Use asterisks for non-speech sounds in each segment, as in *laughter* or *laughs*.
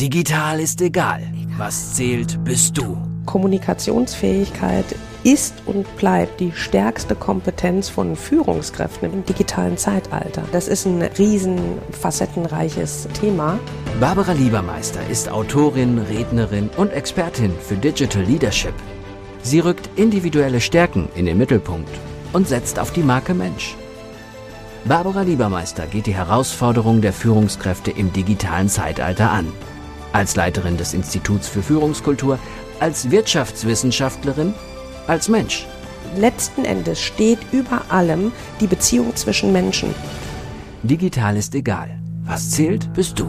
Digital ist egal. Was zählt, bist du. Kommunikationsfähigkeit ist und bleibt die stärkste Kompetenz von Führungskräften im digitalen Zeitalter. Das ist ein riesen facettenreiches Thema. Barbara Liebermeister ist Autorin, Rednerin und Expertin für Digital Leadership. Sie rückt individuelle Stärken in den Mittelpunkt und setzt auf die Marke Mensch. Barbara Liebermeister geht die Herausforderung der Führungskräfte im digitalen Zeitalter an als Leiterin des Instituts für Führungskultur, als Wirtschaftswissenschaftlerin, als Mensch. Letzten Endes steht über allem die Beziehung zwischen Menschen. Digital ist egal. Was zählt, bist du.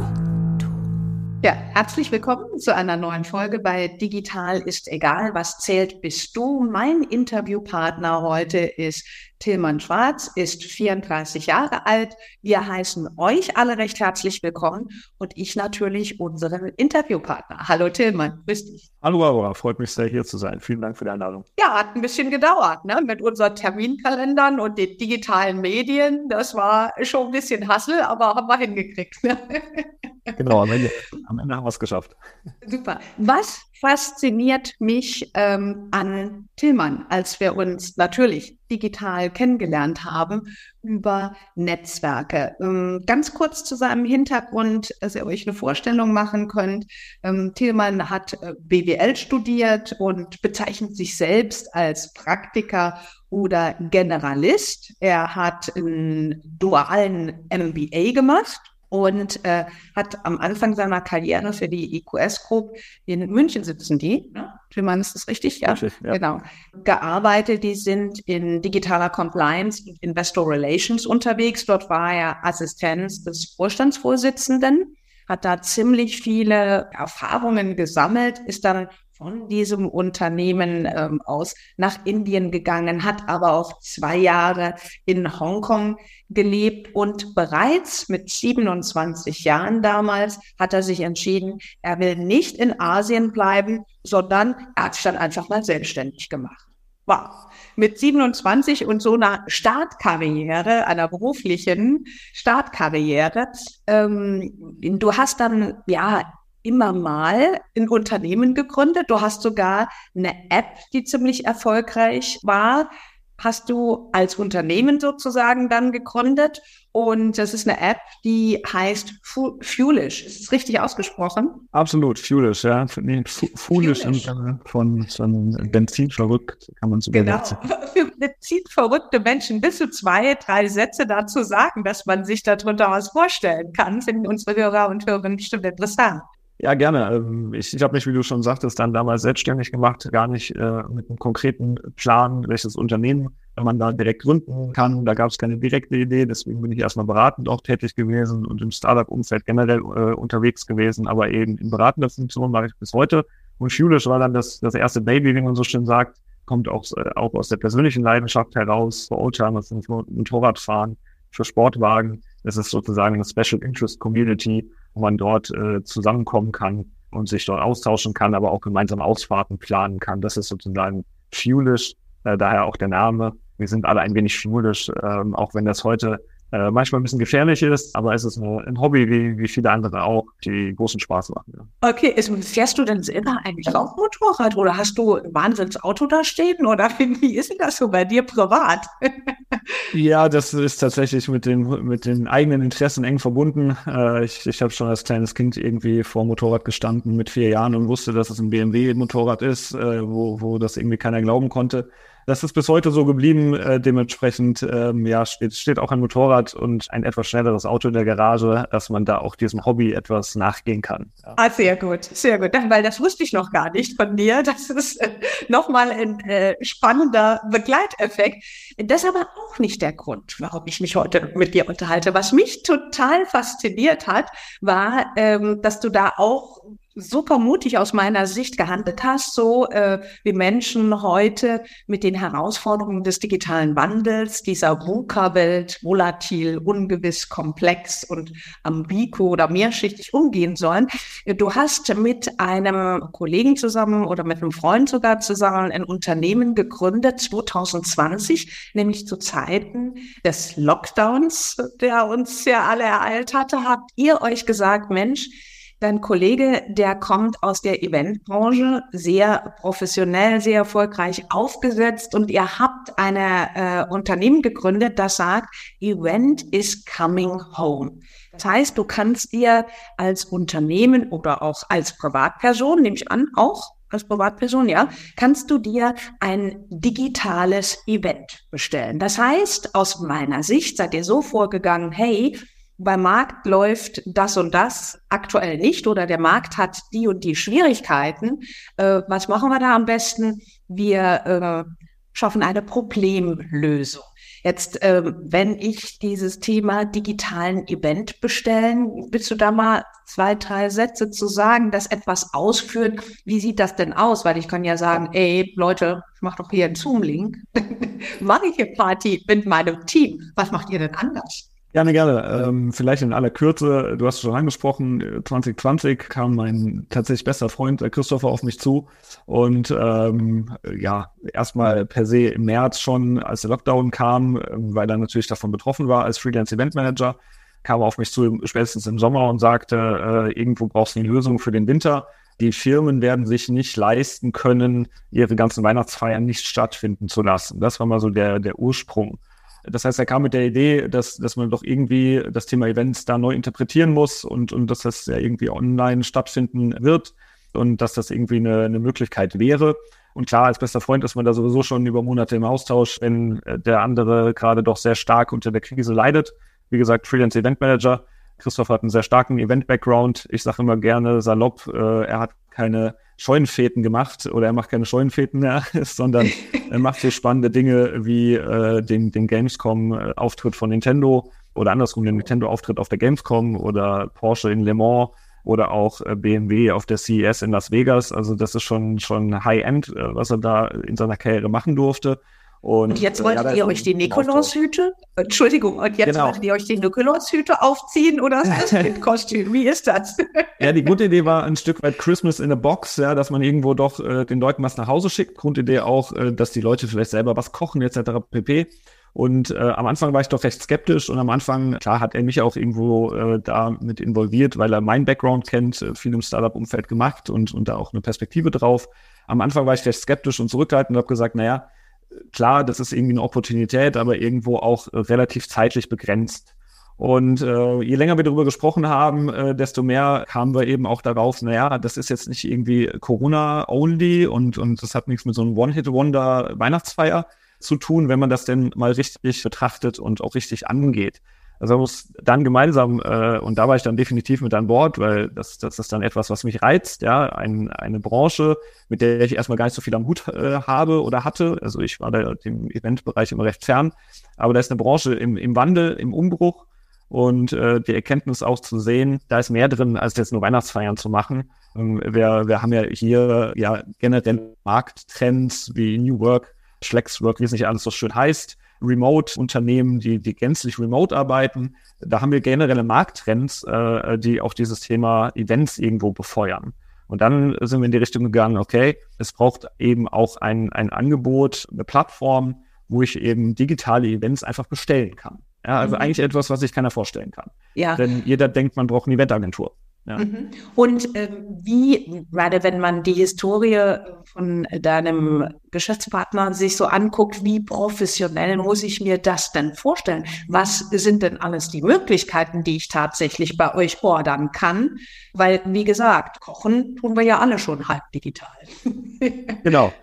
Ja, herzlich willkommen zu einer neuen Folge bei Digital ist egal, was zählt bist du. Mein Interviewpartner heute ist Tillmann Schwarz, ist 34 Jahre alt. Wir heißen euch alle recht herzlich willkommen und ich natürlich unseren Interviewpartner. Hallo Tillmann, grüß dich. Hallo Barbara, freut mich sehr hier zu sein. Vielen Dank für die Einladung. Ja, hat ein bisschen gedauert, ne? Mit unseren Terminkalendern und den digitalen Medien. Das war schon ein bisschen Hassel, aber haben wir hingekriegt. Ne? Genau, am Ende, *laughs* am Ende haben wir es geschafft. Super. Was fasziniert mich ähm, an Tillmann, als wir uns natürlich digital kennengelernt haben über Netzwerke. Ähm, ganz kurz zu seinem Hintergrund, dass ihr euch eine Vorstellung machen könnt. Ähm, Tillmann hat äh, BWL studiert und bezeichnet sich selbst als Praktiker oder Generalist. Er hat einen dualen MBA gemacht und äh, hat am Anfang seiner Karriere für die IQS Group in München sitzen die, ne? Tillmann, ist das richtig? Ja, richtig, ja, genau. Gearbeitet, die sind in digitaler Compliance und Investor Relations unterwegs. Dort war er Assistenz des Vorstandsvorsitzenden, hat da ziemlich viele Erfahrungen gesammelt, ist dann von diesem Unternehmen ähm, aus nach Indien gegangen, hat aber auch zwei Jahre in Hongkong gelebt und bereits mit 27 Jahren damals hat er sich entschieden, er will nicht in Asien bleiben, sondern er hat sich dann einfach mal selbstständig gemacht. Wow. Mit 27 und so einer Startkarriere, einer beruflichen Startkarriere, ähm, du hast dann ja immer mal ein Unternehmen gegründet. Du hast sogar eine App, die ziemlich erfolgreich war. Hast du als Unternehmen sozusagen dann gegründet. Und das ist eine App, die heißt Fuelish. Ist es richtig ausgesprochen? Absolut, Fuelish, ja. Nee, Foolish im Sinne von, von Benzin verrückt, kann man so genau. *laughs* Für Benzin verrückte Menschen bis zu zwei, drei Sätze dazu sagen, dass man sich darunter was vorstellen kann, finden unsere Hörer und Hörerinnen bestimmt interessant. Ja, gerne. Ähm, ich, ich habe mich, wie du schon sagtest, dann damals selbstständig gemacht, gar nicht äh, mit einem konkreten Plan, welches Unternehmen man da direkt gründen kann. Da gab es keine direkte Idee, deswegen bin ich erstmal beratend auch tätig gewesen und im Startup-Umfeld generell äh, unterwegs gewesen, aber eben in beratender Funktion mache ich bis heute. Und Schulisch war dann das, das erste Baby, wie man so schön sagt, kommt auch, äh, auch aus der persönlichen Leidenschaft heraus, für Oldtimers, Motorradfahren, für Sportwagen. Das ist sozusagen eine Special Interest Community, wo man dort äh, zusammenkommen kann und sich dort austauschen kann, aber auch gemeinsam Ausfahrten planen kann. Das ist sozusagen fuelish, äh, daher auch der Name. Wir sind alle ein wenig fuelish, ähm, auch wenn das heute äh, manchmal ein bisschen gefährlich ist, aber es ist ein Hobby wie, wie viele andere auch, die großen Spaß machen. Ja. Okay, ist, fährst du denn selber eigentlich auch Motorrad oder hast du ein Wahnsinnsauto da stehen oder *laughs* wie ist denn das so bei dir privat? *laughs* ja, das ist tatsächlich mit den, mit den eigenen Interessen eng verbunden. Äh, ich ich habe schon als kleines Kind irgendwie vor Motorrad gestanden mit vier Jahren und wusste, dass es ein BMW-Motorrad ist, äh, wo, wo das irgendwie keiner glauben konnte. Das ist bis heute so geblieben. Äh, dementsprechend ähm, ja, steht, steht auch ein Motorrad und ein etwas schnelleres Auto in der Garage, dass man da auch diesem Hobby etwas nachgehen kann. Ja. Ah, sehr gut, sehr gut. Weil das wusste ich noch gar nicht von dir. Das ist äh, nochmal ein äh, spannender Begleiteffekt. Das ist aber auch nicht der Grund, warum ich mich heute mit dir unterhalte. Was mich total fasziniert hat, war, ähm, dass du da auch super mutig aus meiner Sicht gehandelt hast, so äh, wie Menschen heute mit den Herausforderungen des digitalen Wandels, dieser VUCA-Welt, volatil, ungewiss, komplex und ambigu oder mehrschichtig umgehen sollen. Du hast mit einem Kollegen zusammen oder mit einem Freund sogar zusammen ein Unternehmen gegründet, 2020, nämlich zu Zeiten des Lockdowns, der uns ja alle ereilt hatte, habt ihr euch gesagt, Mensch, Dein Kollege, der kommt aus der Eventbranche, sehr professionell, sehr erfolgreich aufgesetzt und ihr habt eine äh, Unternehmen gegründet, das sagt, Event is coming home. Das heißt, du kannst dir als Unternehmen oder auch als Privatperson, nehme ich an, auch als Privatperson, ja, kannst du dir ein digitales Event bestellen. Das heißt, aus meiner Sicht seid ihr so vorgegangen, hey, beim Markt läuft das und das aktuell nicht oder der Markt hat die und die Schwierigkeiten. Äh, was machen wir da am besten? Wir äh, schaffen eine Problemlösung. Jetzt, äh, wenn ich dieses Thema digitalen Event bestellen, willst du da mal zwei, drei Sätze zu sagen, das etwas ausführen? Wie sieht das denn aus? Weil ich kann ja sagen, ey, Leute, ich mache doch hier einen Zoom-Link. *laughs* mache ich eine Party mit meinem Team. Was macht ihr denn anders? Gerne, gerne. Ähm, vielleicht in aller Kürze, du hast schon angesprochen, 2020 kam mein tatsächlich bester Freund der Christopher auf mich zu und ähm, ja, erstmal per se im März schon, als der Lockdown kam, ähm, weil er natürlich davon betroffen war als Freelance Event Manager, kam er auf mich zu, spätestens im Sommer und sagte, äh, irgendwo brauchst du eine Lösung für den Winter. Die Firmen werden sich nicht leisten können, ihre ganzen Weihnachtsfeiern nicht stattfinden zu lassen. Das war mal so der, der Ursprung. Das heißt, er kam mit der Idee, dass, dass man doch irgendwie das Thema Events da neu interpretieren muss und, und dass das ja irgendwie online stattfinden wird und dass das irgendwie eine, eine Möglichkeit wäre. Und klar, als bester Freund ist man da sowieso schon über Monate im Austausch, wenn äh, der andere gerade doch sehr stark unter der Krise leidet. Wie gesagt, Freelance Event Manager. Christoph hat einen sehr starken Event-Background. Ich sage immer gerne salopp, äh, er hat keine Scheunenfäten gemacht oder er macht keine Scheunenfäten mehr, *laughs* sondern er macht hier spannende Dinge wie äh, den, den Gamescom-Auftritt von Nintendo oder andersrum den Nintendo-Auftritt auf der Gamescom oder Porsche in Le Mans oder auch äh, BMW auf der CES in Las Vegas. Also das ist schon, schon High-End, äh, was er da in seiner Karriere machen durfte. Und, und jetzt wolltet ja, ihr euch die Nikolaushüte, Entschuldigung, und jetzt genau. wolltet ihr euch die Nikolaushüte aufziehen oder das *laughs* Kostüm? Wie ist das? ja, die Grundidee war ein Stück weit Christmas in a Box, ja, dass man irgendwo doch äh, den Leuten was nach Hause schickt. Grundidee auch, äh, dass die Leute vielleicht selber was kochen etc. pp. Und äh, am Anfang war ich doch recht skeptisch und am Anfang, klar, hat er mich auch irgendwo äh, da mit involviert, weil er meinen Background kennt, äh, viel im Startup-Umfeld gemacht und, und da auch eine Perspektive drauf. Am Anfang war ich recht skeptisch und zurückhaltend und habe gesagt, naja, klar, das ist irgendwie eine Opportunität, aber irgendwo auch äh, relativ zeitlich begrenzt. Und äh, je länger wir darüber gesprochen haben, äh, desto mehr kamen wir eben auch darauf, naja, das ist jetzt nicht irgendwie Corona-only und, und das hat nichts mit so einem One-Hit-Wonder-Weihnachtsfeier zu tun, wenn man das denn mal richtig betrachtet und auch richtig angeht. Also man muss dann gemeinsam, äh, und da war ich dann definitiv mit an Bord, weil das, das ist dann etwas, was mich reizt, ja, ein, eine Branche, mit der ich erstmal gar nicht so viel am Hut äh, habe oder hatte. Also ich war da dem Eventbereich immer recht fern, aber da ist eine Branche im, im Wandel, im Umbruch und äh, die Erkenntnis auch zu sehen, da ist mehr drin, als jetzt nur Weihnachtsfeiern zu machen. Ähm, wir, wir haben ja hier ja generell Markttrends wie New Work, Flexwork, wie es nicht alles so schön heißt, Remote-Unternehmen, die, die gänzlich remote arbeiten. Da haben wir generelle Markttrends, äh, die auch dieses Thema Events irgendwo befeuern. Und dann sind wir in die Richtung gegangen, okay, es braucht eben auch ein, ein Angebot, eine Plattform, wo ich eben digitale Events einfach bestellen kann. Ja, also mhm. eigentlich etwas, was sich keiner vorstellen kann. Ja. Denn jeder denkt, man braucht eine Eventagentur. Ja. Mhm. Und ähm, wie, gerade wenn man die Historie von deinem Geschäftspartner sich so anguckt, wie professionell muss ich mir das denn vorstellen? Was sind denn alles die Möglichkeiten, die ich tatsächlich bei euch ordern kann? Weil, wie gesagt, kochen tun wir ja alle schon halb digital. genau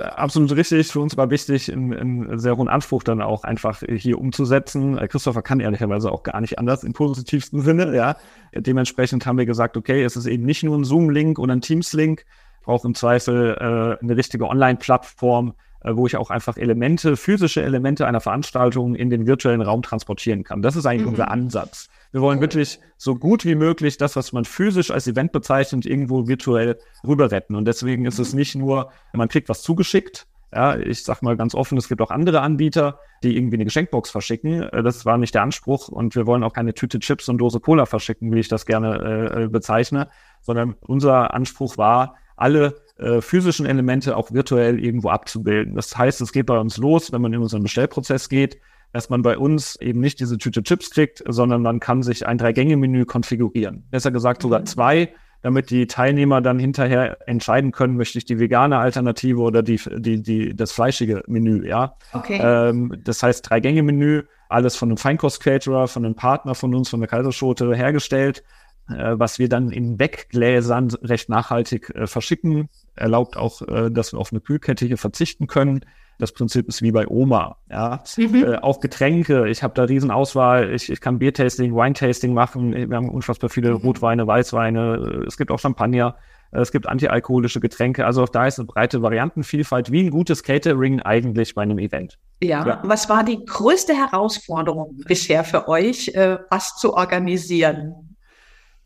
absolut richtig. Für uns war wichtig, einen, sehr hohen Anspruch dann auch einfach hier umzusetzen. Äh, Christopher kann ehrlicherweise auch gar nicht anders im positivsten Sinne, ja. Dementsprechend haben wir gesagt, okay, es ist eben nicht nur ein Zoom-Link oder ein Teams-Link, braucht im Zweifel äh, eine richtige Online-Plattform, äh, wo ich auch einfach Elemente, physische Elemente einer Veranstaltung in den virtuellen Raum transportieren kann. Das ist eigentlich mhm. unser Ansatz. Wir wollen wirklich so gut wie möglich das, was man physisch als Event bezeichnet, irgendwo virtuell rüber retten. Und deswegen ist es nicht nur, man kriegt was zugeschickt. Ja, ich sag mal ganz offen, es gibt auch andere Anbieter, die irgendwie eine Geschenkbox verschicken. Äh, das war nicht der Anspruch und wir wollen auch keine Tüte Chips und Dose Cola verschicken, wie ich das gerne äh, bezeichne, sondern unser Anspruch war, alle äh, physischen Elemente auch virtuell irgendwo abzubilden. Das heißt, es geht bei uns los, wenn man in unseren Bestellprozess geht, dass man bei uns eben nicht diese Tüte Chips kriegt, sondern man kann sich ein Drei-Gänge-Menü konfigurieren. Besser gesagt sogar mhm. zwei, damit die Teilnehmer dann hinterher entscheiden können, möchte ich die vegane Alternative oder die, die, die, das fleischige Menü, ja. Okay. Ähm, das heißt Drei-Gänge-Menü, alles von einem Feinkost-Caterer, von einem Partner von uns, von der Kaiserschote hergestellt, äh, was wir dann in Weggläsern recht nachhaltig äh, verschicken. Erlaubt auch, äh, dass wir auf eine Kühlkette hier verzichten können. Das Prinzip ist wie bei Oma. Ja, mhm. äh, auch Getränke. Ich habe da riesen Auswahl. Ich, ich kann Biertasting, Wine-Tasting machen. Wir haben unfassbar viele mhm. Rotweine, Weißweine. Es gibt auch Champagner. Es gibt antialkoholische Getränke. Also auch da ist eine breite Variantenvielfalt, wie ein gutes Catering eigentlich bei einem Event. Ja, ja. was war die größte Herausforderung bisher für euch, äh, was zu organisieren?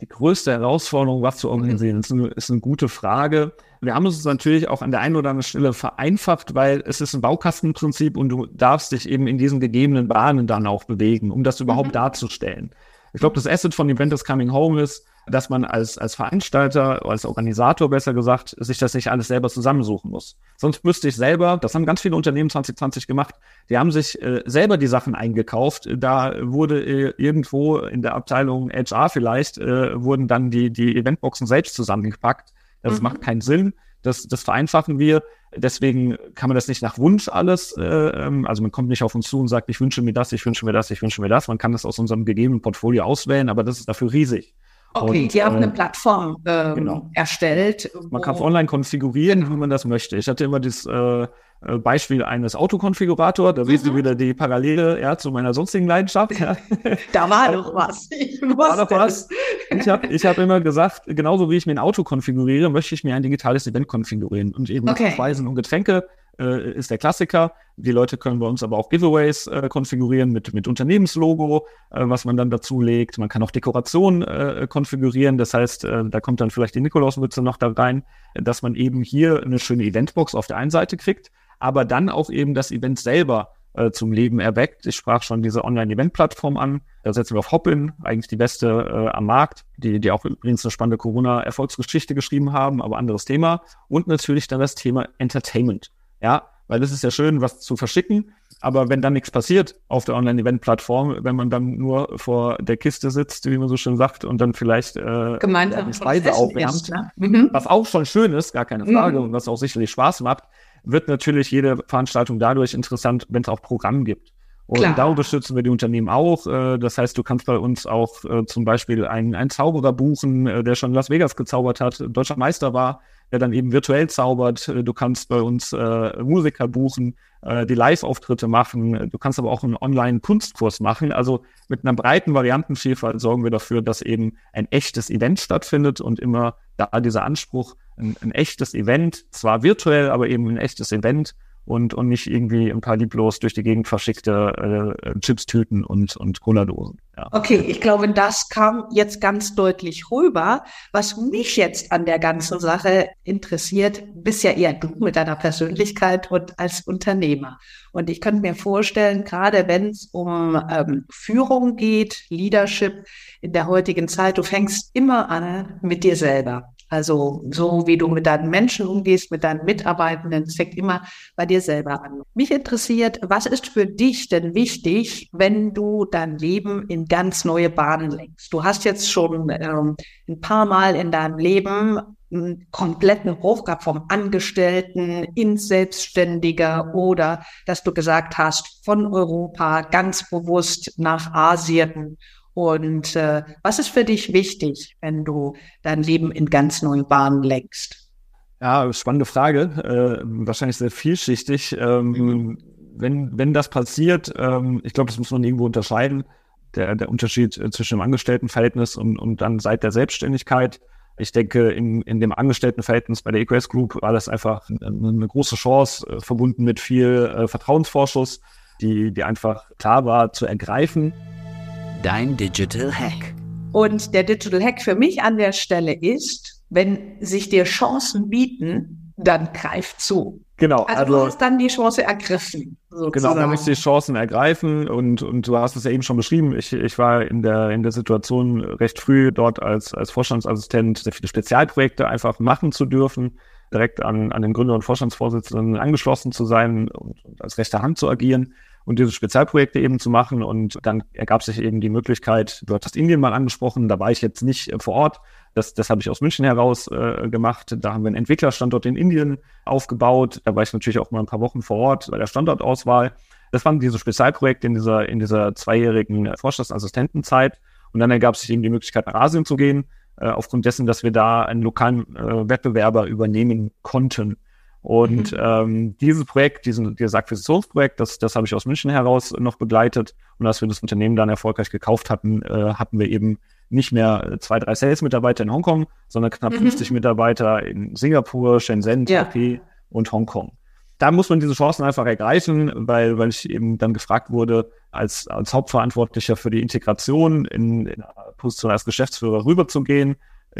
Die größte Herausforderung, was zu organisieren, ist eine, ist eine gute Frage. Wir haben es natürlich auch an der einen oder anderen Stelle vereinfacht, weil es ist ein Baukastenprinzip und du darfst dich eben in diesen gegebenen Bahnen dann auch bewegen, um das überhaupt mhm. darzustellen. Ich glaube, das Asset von Event is Coming Home ist, dass man als, als Veranstalter, als Organisator besser gesagt, sich das nicht alles selber zusammensuchen muss. Sonst müsste ich selber, das haben ganz viele Unternehmen 2020 gemacht, die haben sich äh, selber die Sachen eingekauft. Da wurde äh, irgendwo in der Abteilung HR vielleicht, äh, wurden dann die, die Eventboxen selbst zusammengepackt. Das mhm. macht keinen Sinn. Das, das vereinfachen wir. Deswegen kann man das nicht nach Wunsch alles, äh, ähm, also man kommt nicht auf uns zu und sagt, ich wünsche mir das, ich wünsche mir das, ich wünsche mir das. Man kann das aus unserem gegebenen Portfolio auswählen, aber das ist dafür riesig. Okay, und, die haben äh, eine Plattform ähm, genau. erstellt. Man kann es online konfigurieren, wie man das möchte. Ich hatte immer das äh, äh, Beispiel eines Autokonfigurators. Da mhm. siehst du wieder die Parallele ja, zu meiner sonstigen Leidenschaft. Ja. *laughs* *laughs* Da war doch was. Ich war doch was. Ich habe ich hab immer gesagt, genauso wie ich mir ein Auto konfiguriere, möchte ich mir ein digitales Event konfigurieren. Und eben okay. Speisen und Getränke äh, ist der Klassiker. Die Leute können bei uns aber auch Giveaways äh, konfigurieren mit, mit Unternehmenslogo, äh, was man dann dazu legt. Man kann auch Dekoration äh, konfigurieren. Das heißt, äh, da kommt dann vielleicht die Nikolausmütze noch da rein, dass man eben hier eine schöne Eventbox auf der einen Seite kriegt aber dann auch eben das Event selber äh, zum Leben erweckt. Ich sprach schon diese Online-Event-Plattform an. Da setzen wir auf Hopin, eigentlich die beste äh, am Markt, die, die auch übrigens eine spannende Corona-Erfolgsgeschichte geschrieben haben, aber anderes Thema. Und natürlich dann das Thema Entertainment. Ja, weil es ist ja schön, was zu verschicken, aber wenn dann nichts passiert auf der Online-Event-Plattform, wenn man dann nur vor der Kiste sitzt, wie man so schön sagt, und dann vielleicht äh, Gemeinsam die Speise aufwärmt, ne? mhm. was auch schon schön ist, gar keine Frage, mhm. und was auch sicherlich Spaß macht, wird natürlich jede Veranstaltung dadurch interessant, wenn es auch Programm gibt. Und Klar. da unterstützen wir die Unternehmen auch. Äh, das heißt, du kannst bei uns auch äh, zum Beispiel einen, einen Zauberer buchen, äh, der schon Las Vegas gezaubert hat, deutscher Meister war, der dann eben virtuell zaubert. Du kannst bei uns äh, Musiker buchen, äh, die Live-Auftritte machen. Du kannst aber auch einen Online-Kunstkurs machen. Also mit einer breiten Variantenvielfalt sorgen wir dafür, dass eben ein echtes Event stattfindet und immer da dieser Anspruch, ein, ein echtes Event, zwar virtuell, aber eben ein echtes Event und, und nicht irgendwie ein paar lieblos durch die Gegend verschickte äh, Chipstüten und, und Cola-Dosen. Ja. Okay, ich glaube, das kam jetzt ganz deutlich rüber. Was mich jetzt an der ganzen Sache interessiert, bist ja eher du mit deiner Persönlichkeit und als Unternehmer. Und ich könnte mir vorstellen, gerade wenn es um ähm, Führung geht, Leadership in der heutigen Zeit, du fängst immer an mit dir selber. Also so wie du mit deinen Menschen umgehst, mit deinen Mitarbeitenden, das fängt immer bei dir selber an. Mich interessiert, was ist für dich denn wichtig, wenn du dein Leben in ganz neue Bahnen lenkst? Du hast jetzt schon ähm, ein paar Mal in deinem Leben einen kompletten Hochgab vom Angestellten ins Selbstständiger oder dass du gesagt hast, von Europa ganz bewusst nach Asien und äh, was ist für dich wichtig, wenn du dein Leben in ganz neue Bahnen lenkst? Ja, spannende Frage. Äh, wahrscheinlich sehr vielschichtig. Ähm, mhm. wenn, wenn das passiert, ähm, ich glaube, das muss man irgendwo unterscheiden. Der, der Unterschied äh, zwischen dem Angestelltenverhältnis und, und dann seit der Selbstständigkeit. Ich denke, in, in dem Angestelltenverhältnis bei der EQS Group war das einfach eine, große Chance, äh, verbunden mit viel äh, Vertrauensvorschuss, die, die einfach klar war zu ergreifen. Dein Digital Hack. Und der Digital Hack für mich an der Stelle ist, wenn sich dir Chancen bieten, dann greif zu. Genau. Also, also du hast dann die Chance ergriffen. Sozusagen. Genau, dann möchte ich die Chancen ergreifen und, und du hast es ja eben schon beschrieben. Ich, ich war in der, in der Situation recht früh dort als, als Vorstandsassistent sehr viele Spezialprojekte einfach machen zu dürfen. direkt an, an den Gründer und Vorstandsvorsitzenden angeschlossen zu sein und, und als rechte Hand zu agieren und diese Spezialprojekte eben zu machen. Und dann ergab sich eben die Möglichkeit, du hattest Indien mal angesprochen, da war ich jetzt nicht äh, vor Ort. Das, das habe ich aus München heraus äh, gemacht. Da haben wir einen Entwicklerstandort in Indien aufgebaut. Da war ich natürlich auch mal ein paar Wochen vor Ort bei der Standortauswahl. Das waren diese Spezialprojekte in dieser, in dieser zweijährigen Vorstandsassistentenzeit. Und dann ergab sich eben die Möglichkeit, nach Asien zu gehen, äh, aufgrund dessen, dass wir da einen lokalen äh, Wettbewerber übernehmen konnten. Und mhm. ähm, dieses Projekt, diesen, dieses Akquisitionsprojekt, das, das habe ich aus München heraus noch begleitet. Und als wir das Unternehmen dann erfolgreich gekauft hatten, äh, hatten wir eben nicht mehr zwei, drei Sales-Mitarbeiter in Hongkong, sondern knapp mhm. 50 Mitarbeiter in Singapur, Shenzhen, Taipei ja. und Hongkong. Da muss man diese Chancen einfach ergreifen, weil, weil ich eben dann gefragt wurde, als, als Hauptverantwortlicher für die Integration in, in Position als Geschäftsführer rüberzugehen äh,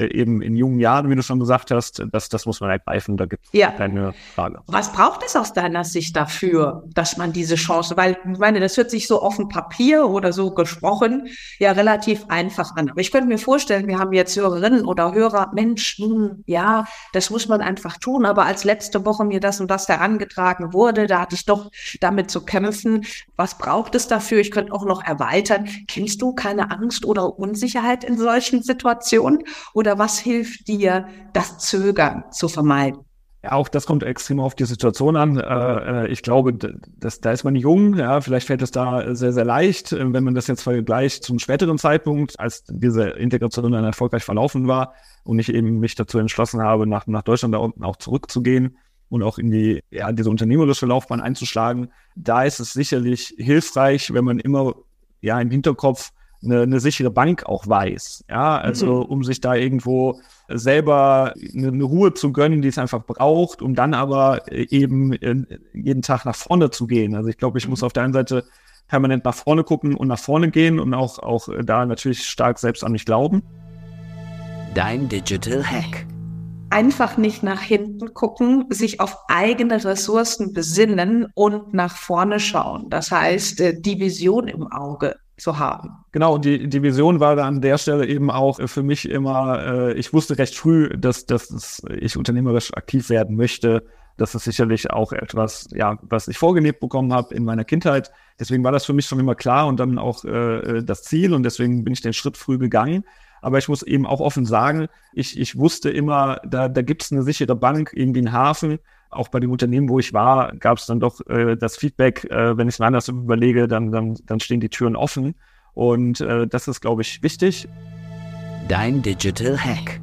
eben in jungen Jahren, wie du schon gesagt hast, das, das muss man ergreifen, da gibt es ja. keine Frage. Was braucht es aus deiner Sicht dafür, dass man diese Chance, weil ich meine, das hört sich so auf dem Papier oder so gesprochen ja relativ einfach an. Aber ich könnte mir vorstellen, wir haben jetzt Hörerinnen oder Hörer, Mensch, nun, ja, das muss man einfach tun, aber als letzte Woche mir das und das herangetragen wurde, da hat es doch damit zu kämpfen. Was braucht es dafür? Ich könnte auch noch erweitern. Kennst du keine Angst oder Unsicherheit in solchen Situationen? Oder was hilft dir, das Zögern zu vermeiden? Ja, auch das kommt extrem auf die Situation an. Äh, äh, ich glaube, das, da ist man jung, ja, vielleicht fällt es da sehr, sehr leicht, äh, wenn man das jetzt vergleicht zum späteren Zeitpunkt, als diese Integration dann erfolgreich verlaufen war und ich eben mich dazu entschlossen habe, nach, nach Deutschland da unten auch zurückzugehen und auch in die, ja, diese unternehmerische Laufbahn einzuschlagen. Da ist es sicherlich hilfreich, wenn man immer, ja, im Hinterkopf eine, eine sichere Bank auch weiß. Ja, also mhm. um sich da irgendwo selber eine, eine, Ruhe zu gönnen, die es einfach braucht, um dann aber eben jeden Tag nach vorne zu gehen. Also ich glaube, ich muss mhm. auf der einen Seite permanent nach vorne gucken und nach vorne gehen und auch, auch da natürlich stark selbst an mich glauben. Dein Digital Hack einfach nicht nach hinten gucken, sich auf eigene Ressourcen besinnen und nach vorne schauen. Das heißt, äh, die Vision im Auge zu haben. Genau, und die, die Vision war da an der Stelle eben auch für mich immer, äh, ich wusste recht früh, dass, dass ich unternehmerisch aktiv werden möchte. Das ist sicherlich auch etwas, ja, was ich vorgelebt bekommen habe in meiner Kindheit. Deswegen war das für mich schon immer klar und dann auch äh, das Ziel und deswegen bin ich den Schritt früh gegangen. Aber ich muss eben auch offen sagen, ich, ich wusste immer, da, da gibt es eine sichere Bank, irgendwie einen Hafen. Auch bei dem Unternehmen, wo ich war, gab es dann doch äh, das Feedback, äh, wenn ich es mir anders überlege, dann, dann, dann stehen die Türen offen. Und äh, das ist, glaube ich, wichtig. Dein Digital Hack.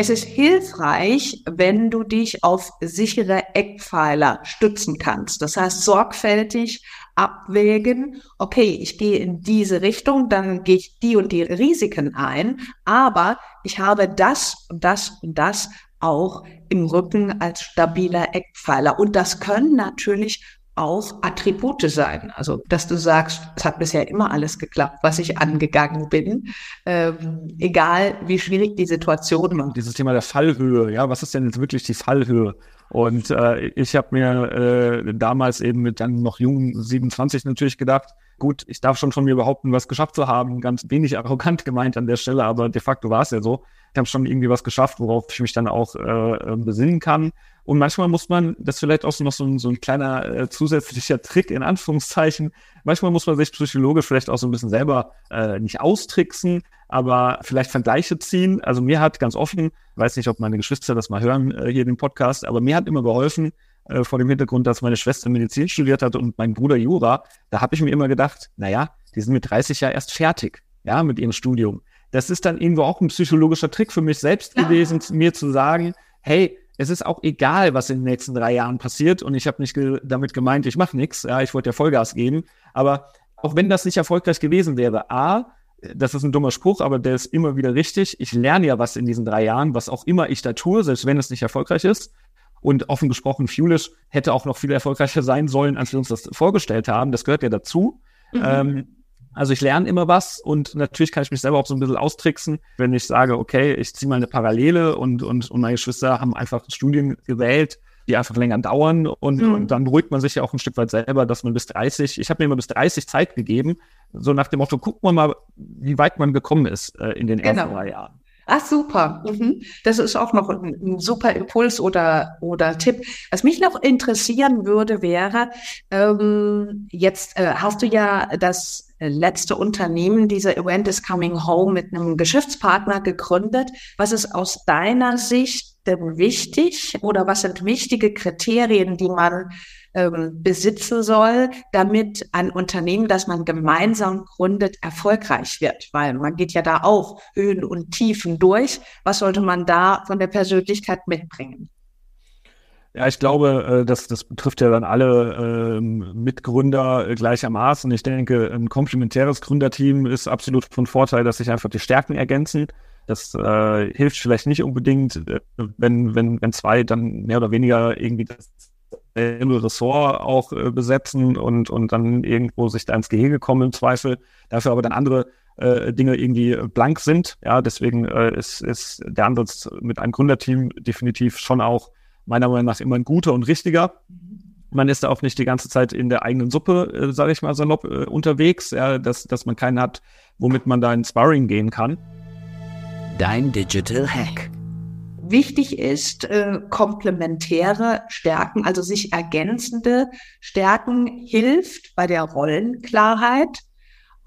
Es ist hilfreich, wenn du dich auf sichere Eckpfeiler stützen kannst. Das heißt, sorgfältig abwägen, okay, ich gehe in diese Richtung, dann gehe ich die und die Risiken ein, aber ich habe das und das und das auch im Rücken als stabiler Eckpfeiler. Und das können natürlich auch Attribute sein. Also, dass du sagst, es hat bisher immer alles geklappt, was ich angegangen bin, ähm, egal wie schwierig die Situation war. Dieses Thema der Fallhöhe, ja, was ist denn jetzt wirklich die Fallhöhe? Und äh, ich habe mir äh, damals eben mit dann noch jungen 27 natürlich gedacht, gut, ich darf schon von mir behaupten, was geschafft zu haben. Ganz wenig arrogant *laughs* gemeint an der Stelle, aber de facto war es ja so. Ich habe schon irgendwie was geschafft, worauf ich mich dann auch äh, besinnen kann. Und manchmal muss man, das ist vielleicht auch so noch so ein, so ein kleiner äh, zusätzlicher Trick in Anführungszeichen, manchmal muss man sich psychologisch vielleicht auch so ein bisschen selber äh, nicht austricksen, aber vielleicht Vergleiche ziehen. Also mir hat ganz offen, weiß nicht, ob meine Geschwister das mal hören äh, hier dem Podcast, aber mir hat immer geholfen, äh, vor dem Hintergrund, dass meine Schwester Medizin studiert hat und mein Bruder Jura, da habe ich mir immer gedacht, naja, die sind mit 30 ja erst fertig, ja, mit ihrem Studium. Das ist dann irgendwo auch ein psychologischer Trick für mich selbst ja. gewesen, mir zu sagen, hey, es ist auch egal, was in den nächsten drei Jahren passiert. Und ich habe nicht ge damit gemeint, ich mache nichts. Ja, ich wollte ja Vollgas geben. Aber auch wenn das nicht erfolgreich gewesen wäre, A, das ist ein dummer Spruch, aber der ist immer wieder richtig. Ich lerne ja was in diesen drei Jahren, was auch immer ich da tue, selbst wenn es nicht erfolgreich ist. Und offen gesprochen, Fuelish hätte auch noch viel erfolgreicher sein sollen, als wir uns das vorgestellt haben. Das gehört ja dazu. Mhm. Ähm, also ich lerne immer was und natürlich kann ich mich selber auch so ein bisschen austricksen, wenn ich sage, okay, ich ziehe mal eine Parallele und, und, und meine Geschwister haben einfach Studien gewählt, die einfach länger dauern und, mhm. und dann beruhigt man sich ja auch ein Stück weit selber, dass man bis 30, ich habe mir immer bis 30 Zeit gegeben, so nach dem Motto, gucken wir mal, wie weit man gekommen ist äh, in den ersten genau. drei Jahren. Ach super, mhm. das ist auch noch ein, ein, super Impuls oder oder Tipp. Was mich noch interessieren würde, wäre ähm, jetzt äh, hast du ja das letzte Unternehmen, dieser Event is Coming Home, mit einem Geschäftspartner gegründet. Was ist aus deiner Sicht wichtig oder was sind wichtige Kriterien, die man ähm, besitzen soll, damit ein Unternehmen, das man gemeinsam gründet, erfolgreich wird. Weil man geht ja da auch Höhen und Tiefen durch. Was sollte man da von der Persönlichkeit mitbringen? Ja, ich glaube, äh, das, das betrifft ja dann alle ähm, Mitgründer gleichermaßen. Ich denke, ein komplementäres Gründerteam ist absolut von Vorteil, dass sich einfach die Stärken ergänzen. Das äh, hilft vielleicht nicht unbedingt, äh, wenn, wenn, wenn zwei dann mehr oder weniger irgendwie das Ressort auch äh, besetzen und, und dann irgendwo sich da ins Gehege kommen im Zweifel, dafür aber dann andere äh, Dinge irgendwie blank sind. Ja, deswegen äh, ist, ist der Ansatz mit einem Gründerteam definitiv schon auch meiner Meinung nach immer ein guter und richtiger. Man ist da auch nicht die ganze Zeit in der eigenen Suppe, äh, sage ich mal salopp, äh, unterwegs, ja, dass, dass man keinen hat, womit man da in Sparring gehen kann. Dein Digital Hack wichtig ist, äh, komplementäre Stärken, also sich ergänzende Stärken hilft bei der Rollenklarheit.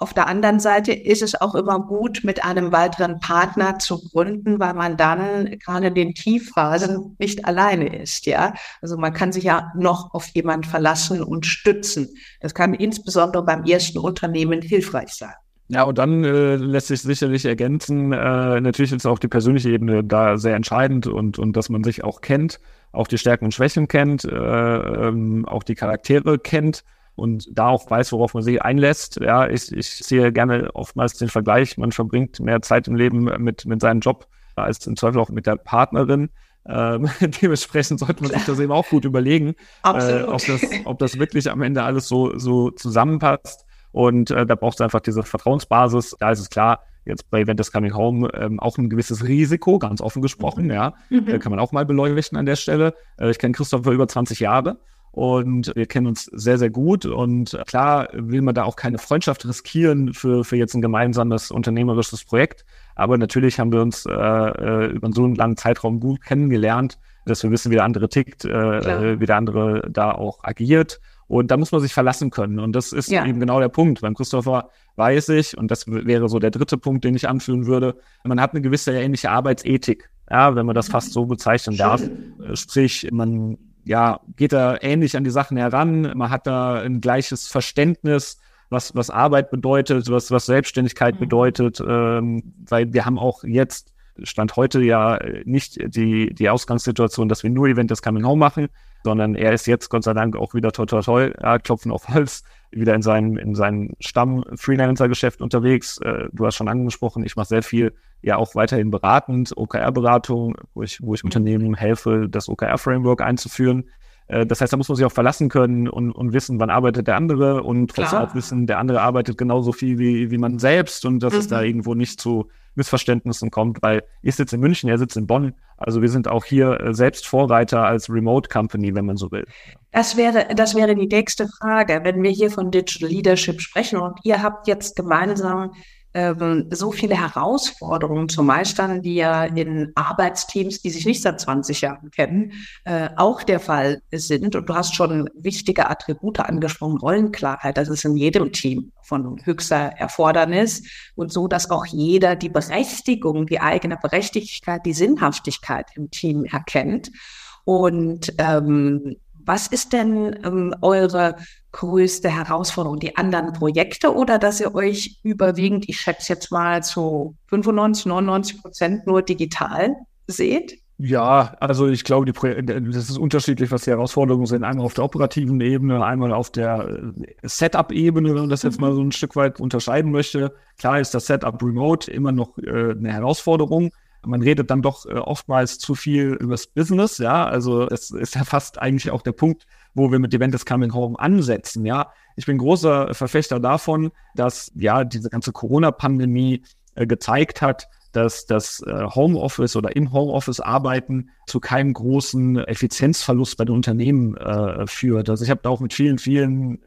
Auf der anderen Seite ist es auch immer gut, mit einem weiteren Partner zu gründen, weil man dann gerade in den Tiefphasen nicht alleine ist, ja. Also man kann sich ja noch auf jemand verlassen und stützen. Das kann insbesondere beim ersten Unternehmen hilfreich sein. Ja, und dann äh, lässt sich sicherlich ergänzen, äh, natürlich ist auch die persönliche Ebene da sehr entscheidend und, und dass man sich auch kennt, auch die Stärken und Schwächen kennt, äh, ähm, auch die Charaktere kennt und da auch weiß, worauf man sich einlässt. Ja, ich, ich sehe gerne oftmals den Vergleich, man verbringt mehr Zeit im Leben mit, mit seinem Job als im Zweifel auch mit der Partnerin. Ähm, *laughs* dementsprechend sollte man sich das eben auch gut überlegen, äh, ob, das, ob das wirklich am Ende alles so, so zusammenpasst. Und äh, da braucht es einfach diese Vertrauensbasis. Da ist es klar, jetzt bei Event is Coming Home ähm, auch ein gewisses Risiko, ganz offen gesprochen, ja. Mhm. Äh, kann man auch mal beleuchten an der Stelle. Äh, ich kenne Christoph über 20 Jahre und wir kennen uns sehr, sehr gut. Und klar will man da auch keine Freundschaft riskieren für, für jetzt ein gemeinsames unternehmerisches Projekt. Aber natürlich haben wir uns äh, äh über so einen langen Zeitraum gut kennengelernt, dass wir wissen, wie der andere tickt, äh, wie der andere da auch agiert. Und da muss man sich verlassen können. Und das ist ja. eben genau der Punkt. Beim Christopher weiß ich, und das wäre so der dritte Punkt, den ich anführen würde, man hat eine gewisse ähnliche Arbeitsethik. Ja, wenn man das fast so bezeichnen darf. Äh, sprich, man ja, geht da ähnlich an die Sachen heran. Man hat da ein gleiches Verständnis, was, was Arbeit bedeutet, was, was Selbstständigkeit mhm. bedeutet, ähm, weil wir haben auch jetzt, Stand heute ja nicht die, die Ausgangssituation, dass wir nur Event des Coming Home machen, sondern er ist jetzt Gott sei Dank auch wieder toll, toll, toll, ja, klopfen auf Holz, wieder in seinem, in seinem Stamm-Freelancer-Geschäft unterwegs. Äh, du hast schon angesprochen, ich mache sehr viel, ja auch weiterhin beratend, OKR-Beratung, wo ich, wo ich Unternehmen helfe, das OKR-Framework einzuführen. Äh, das heißt, da muss man sich auch verlassen können und, und wissen, wann arbeitet der andere und trotzdem auch wissen, der andere arbeitet genauso viel wie, wie man selbst und dass mhm. es da irgendwo nicht zu Missverständnissen kommt, weil ich sitze in München, er sitzt in Bonn. Also wir sind auch hier äh, selbst Vorreiter als Remote Company, wenn man so will. Das wäre, das wäre die nächste Frage, wenn wir hier von Digital Leadership sprechen und ihr habt jetzt gemeinsam ähm, so viele Herausforderungen zu meistern, die ja in Arbeitsteams, die sich nicht seit 20 Jahren kennen, äh, auch der Fall sind. Und du hast schon wichtige Attribute angesprochen, Rollenklarheit, das ist in jedem Team von höchster Erfordernis und so, dass auch jeder die Berechtigung, die eigene Berechtigkeit, die Sinnhaftigkeit im Team erkennt. Und ähm, was ist denn ähm, eure größte Herausforderung? Die anderen Projekte oder dass ihr euch überwiegend, ich schätze jetzt mal zu 95, 99 Prozent nur digital seht? Ja, also ich glaube, die das ist unterschiedlich, was die Herausforderungen sind. Einmal auf der operativen Ebene, einmal auf der äh, Setup-Ebene, wenn man das jetzt mal so ein Stück weit unterscheiden möchte. Klar ist das Setup Remote immer noch äh, eine Herausforderung man redet dann doch äh, oftmals zu viel übers Business, ja. Also es ist ja fast eigentlich auch der Punkt, wo wir mit Event is Coming Home ansetzen, ja. Ich bin großer Verfechter davon, dass ja diese ganze Corona-Pandemie äh, gezeigt hat, dass das äh, Homeoffice oder im Homeoffice arbeiten zu keinem großen Effizienzverlust bei den Unternehmen äh, führt. Also ich habe da auch mit vielen, vielen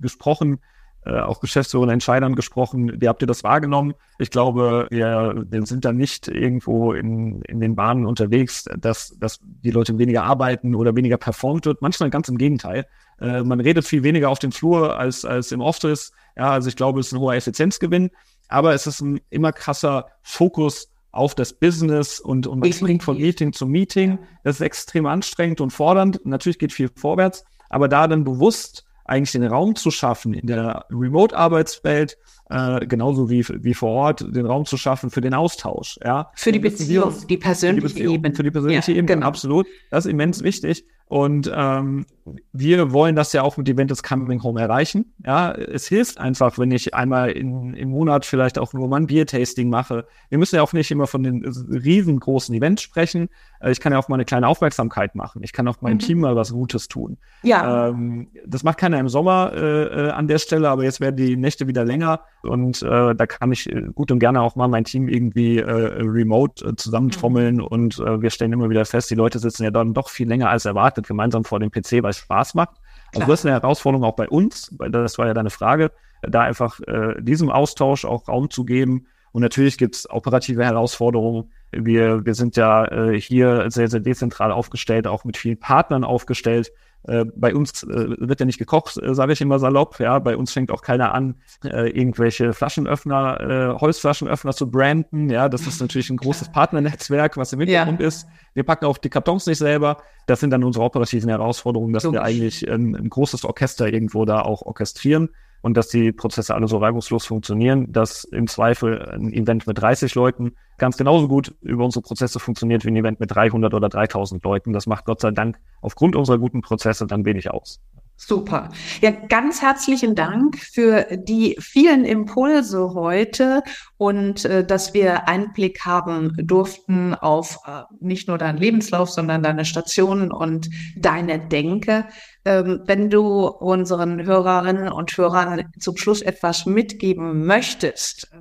gesprochen, äh, auch Geschäftsführern, Entscheidern gesprochen. Wie habt ihr das wahrgenommen? Ich glaube, wir, wir sind da nicht irgendwo in, in den Bahnen unterwegs, dass, dass die Leute weniger arbeiten oder weniger performt wird. Manchmal ganz im Gegenteil. Äh, man redet viel weniger auf dem Flur als, als im Office. Ja, also ich glaube, es ist ein hoher Effizienzgewinn, aber es ist ein immer krasser Fokus auf das Business und, und man springt von Meeting zu Meeting. Das ist extrem anstrengend und fordernd. Natürlich geht viel vorwärts, aber da dann bewusst eigentlich den Raum zu schaffen in der Remote-Arbeitswelt, äh, genauso wie, wie vor Ort, den Raum zu schaffen für den Austausch. Ja. Für die Beziehung, die persönliche Ebene. Für die persönliche ja, Ebene, genau. absolut. Das ist immens wichtig. Und ähm, wir wollen das ja auch mit Event is Coming Home erreichen. Ja, es hilft einfach, wenn ich einmal in, im Monat vielleicht auch nur mal ein Bier-Tasting mache. Wir müssen ja auch nicht immer von den riesengroßen Events sprechen. Äh, ich kann ja auch mal eine kleine Aufmerksamkeit machen. Ich kann auch meinem mhm. Team mal was Gutes tun. Ja. Ähm, das macht keiner im Sommer äh, äh, an der Stelle, aber jetzt werden die Nächte wieder länger und äh, da kann ich äh, gut und gerne auch mal mein Team irgendwie äh, remote zusammentrommeln mhm. und wir stellen immer wieder fest, die Leute sitzen ja dann doch viel länger als erwartet gemeinsam vor dem PC, weil es Spaß macht. Also das ist eine Herausforderung auch bei uns, weil das war ja deine Frage, da einfach äh, diesem Austausch auch Raum zu geben. Und natürlich gibt es operative Herausforderungen. Wir, wir sind ja äh, hier sehr, sehr dezentral aufgestellt, auch mit vielen Partnern aufgestellt. Äh, bei uns äh, wird ja nicht gekocht, äh, sage ich immer salopp. Ja, bei uns fängt auch keiner an, äh, irgendwelche Flaschenöffner, äh, Holzflaschenöffner zu branden. Ja, das ist natürlich ein großes Partnernetzwerk, was im Hintergrund ja. ist. Wir packen auch die Kartons nicht selber. Das sind dann unsere operativen Herausforderungen, dass Logisch. wir eigentlich ein, ein großes Orchester irgendwo da auch orchestrieren und dass die Prozesse alle so reibungslos funktionieren, dass im Zweifel ein Event mit 30 Leuten ganz genauso gut über unsere Prozesse funktioniert wie ein Event mit 300 oder 3000 Leuten. Das macht Gott sei Dank aufgrund unserer guten Prozesse dann wenig aus. Super. Ja, ganz herzlichen Dank für die vielen Impulse heute und äh, dass wir Einblick haben durften auf äh, nicht nur deinen Lebenslauf, sondern deine Stationen und deine Denke. Ähm, wenn du unseren Hörerinnen und Hörern zum Schluss etwas mitgeben möchtest, äh,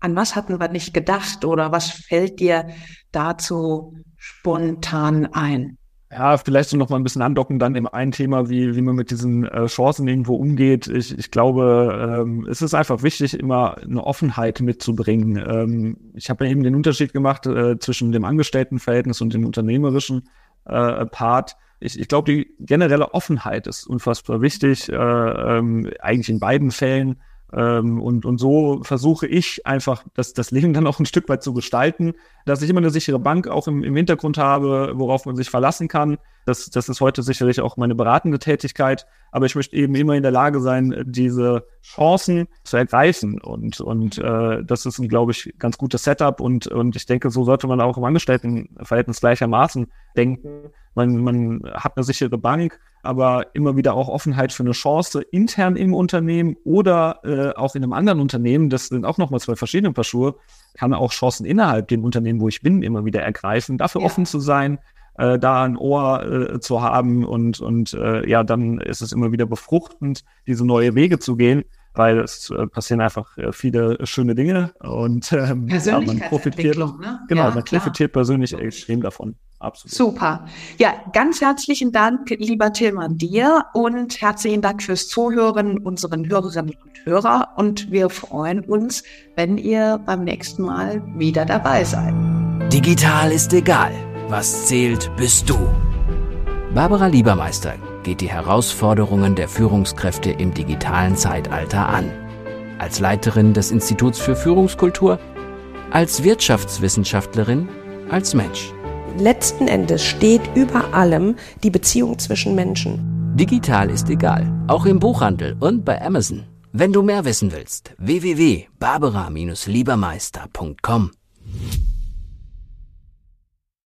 an was hatten wir nicht gedacht oder was fällt dir dazu spontan ein? Ja, vielleicht so noch mal ein bisschen andocken dann im einen Thema, wie, wie man mit diesen äh, Chancen irgendwo umgeht. Ich, ich glaube, ähm, es ist einfach wichtig, immer eine Offenheit mitzubringen. Ähm, ich habe eben den Unterschied gemacht äh, zwischen dem Angestelltenverhältnis und dem unternehmerischen äh, Part. Ich, ich glaube, die generelle Offenheit ist unfassbar wichtig, äh, ähm, eigentlich in beiden Fällen. Ähm, und, und so versuche ich einfach, das, das Leben dann auch ein Stück weit zu gestalten, dass ich immer eine sichere Bank auch im, im Hintergrund habe, worauf man sich verlassen kann. Das, das ist heute sicherlich auch meine beratende Tätigkeit, aber ich möchte eben immer in der Lage sein, diese Chancen zu ergreifen. Und, und äh, das ist ein, glaube ich, ganz gutes Setup und, und ich denke, so sollte man auch im Angestelltenverhältnis gleichermaßen denken. Man, man hat eine sichere Bank, aber immer wieder auch Offenheit für eine Chance intern im Unternehmen oder äh, auch in einem anderen Unternehmen. Das sind auch nochmal zwei verschiedene Paar Schuhe. Kann auch Chancen innerhalb dem Unternehmen, wo ich bin, immer wieder ergreifen. Dafür ja. offen zu sein, äh, da ein Ohr äh, zu haben und, und äh, ja, dann ist es immer wieder befruchtend, diese neue Wege zu gehen weil es äh, passieren einfach äh, viele schöne Dinge und ähm, ja, man profitiert. Ne? Genau, ja, man profitiert persönlich extrem davon. Absolut. Super. Ja, ganz herzlichen Dank, lieber Tillmann, dir und herzlichen Dank fürs Zuhören unseren Hörerinnen und Hörer und wir freuen uns, wenn ihr beim nächsten Mal wieder dabei seid. Digital ist egal. Was zählt, bist du. Barbara Liebermeister geht die Herausforderungen der Führungskräfte im digitalen Zeitalter an. Als Leiterin des Instituts für Führungskultur, als Wirtschaftswissenschaftlerin, als Mensch. Letzten Endes steht über allem die Beziehung zwischen Menschen. Digital ist egal, auch im Buchhandel und bei Amazon. Wenn du mehr wissen willst, www.barbara-liebermeister.com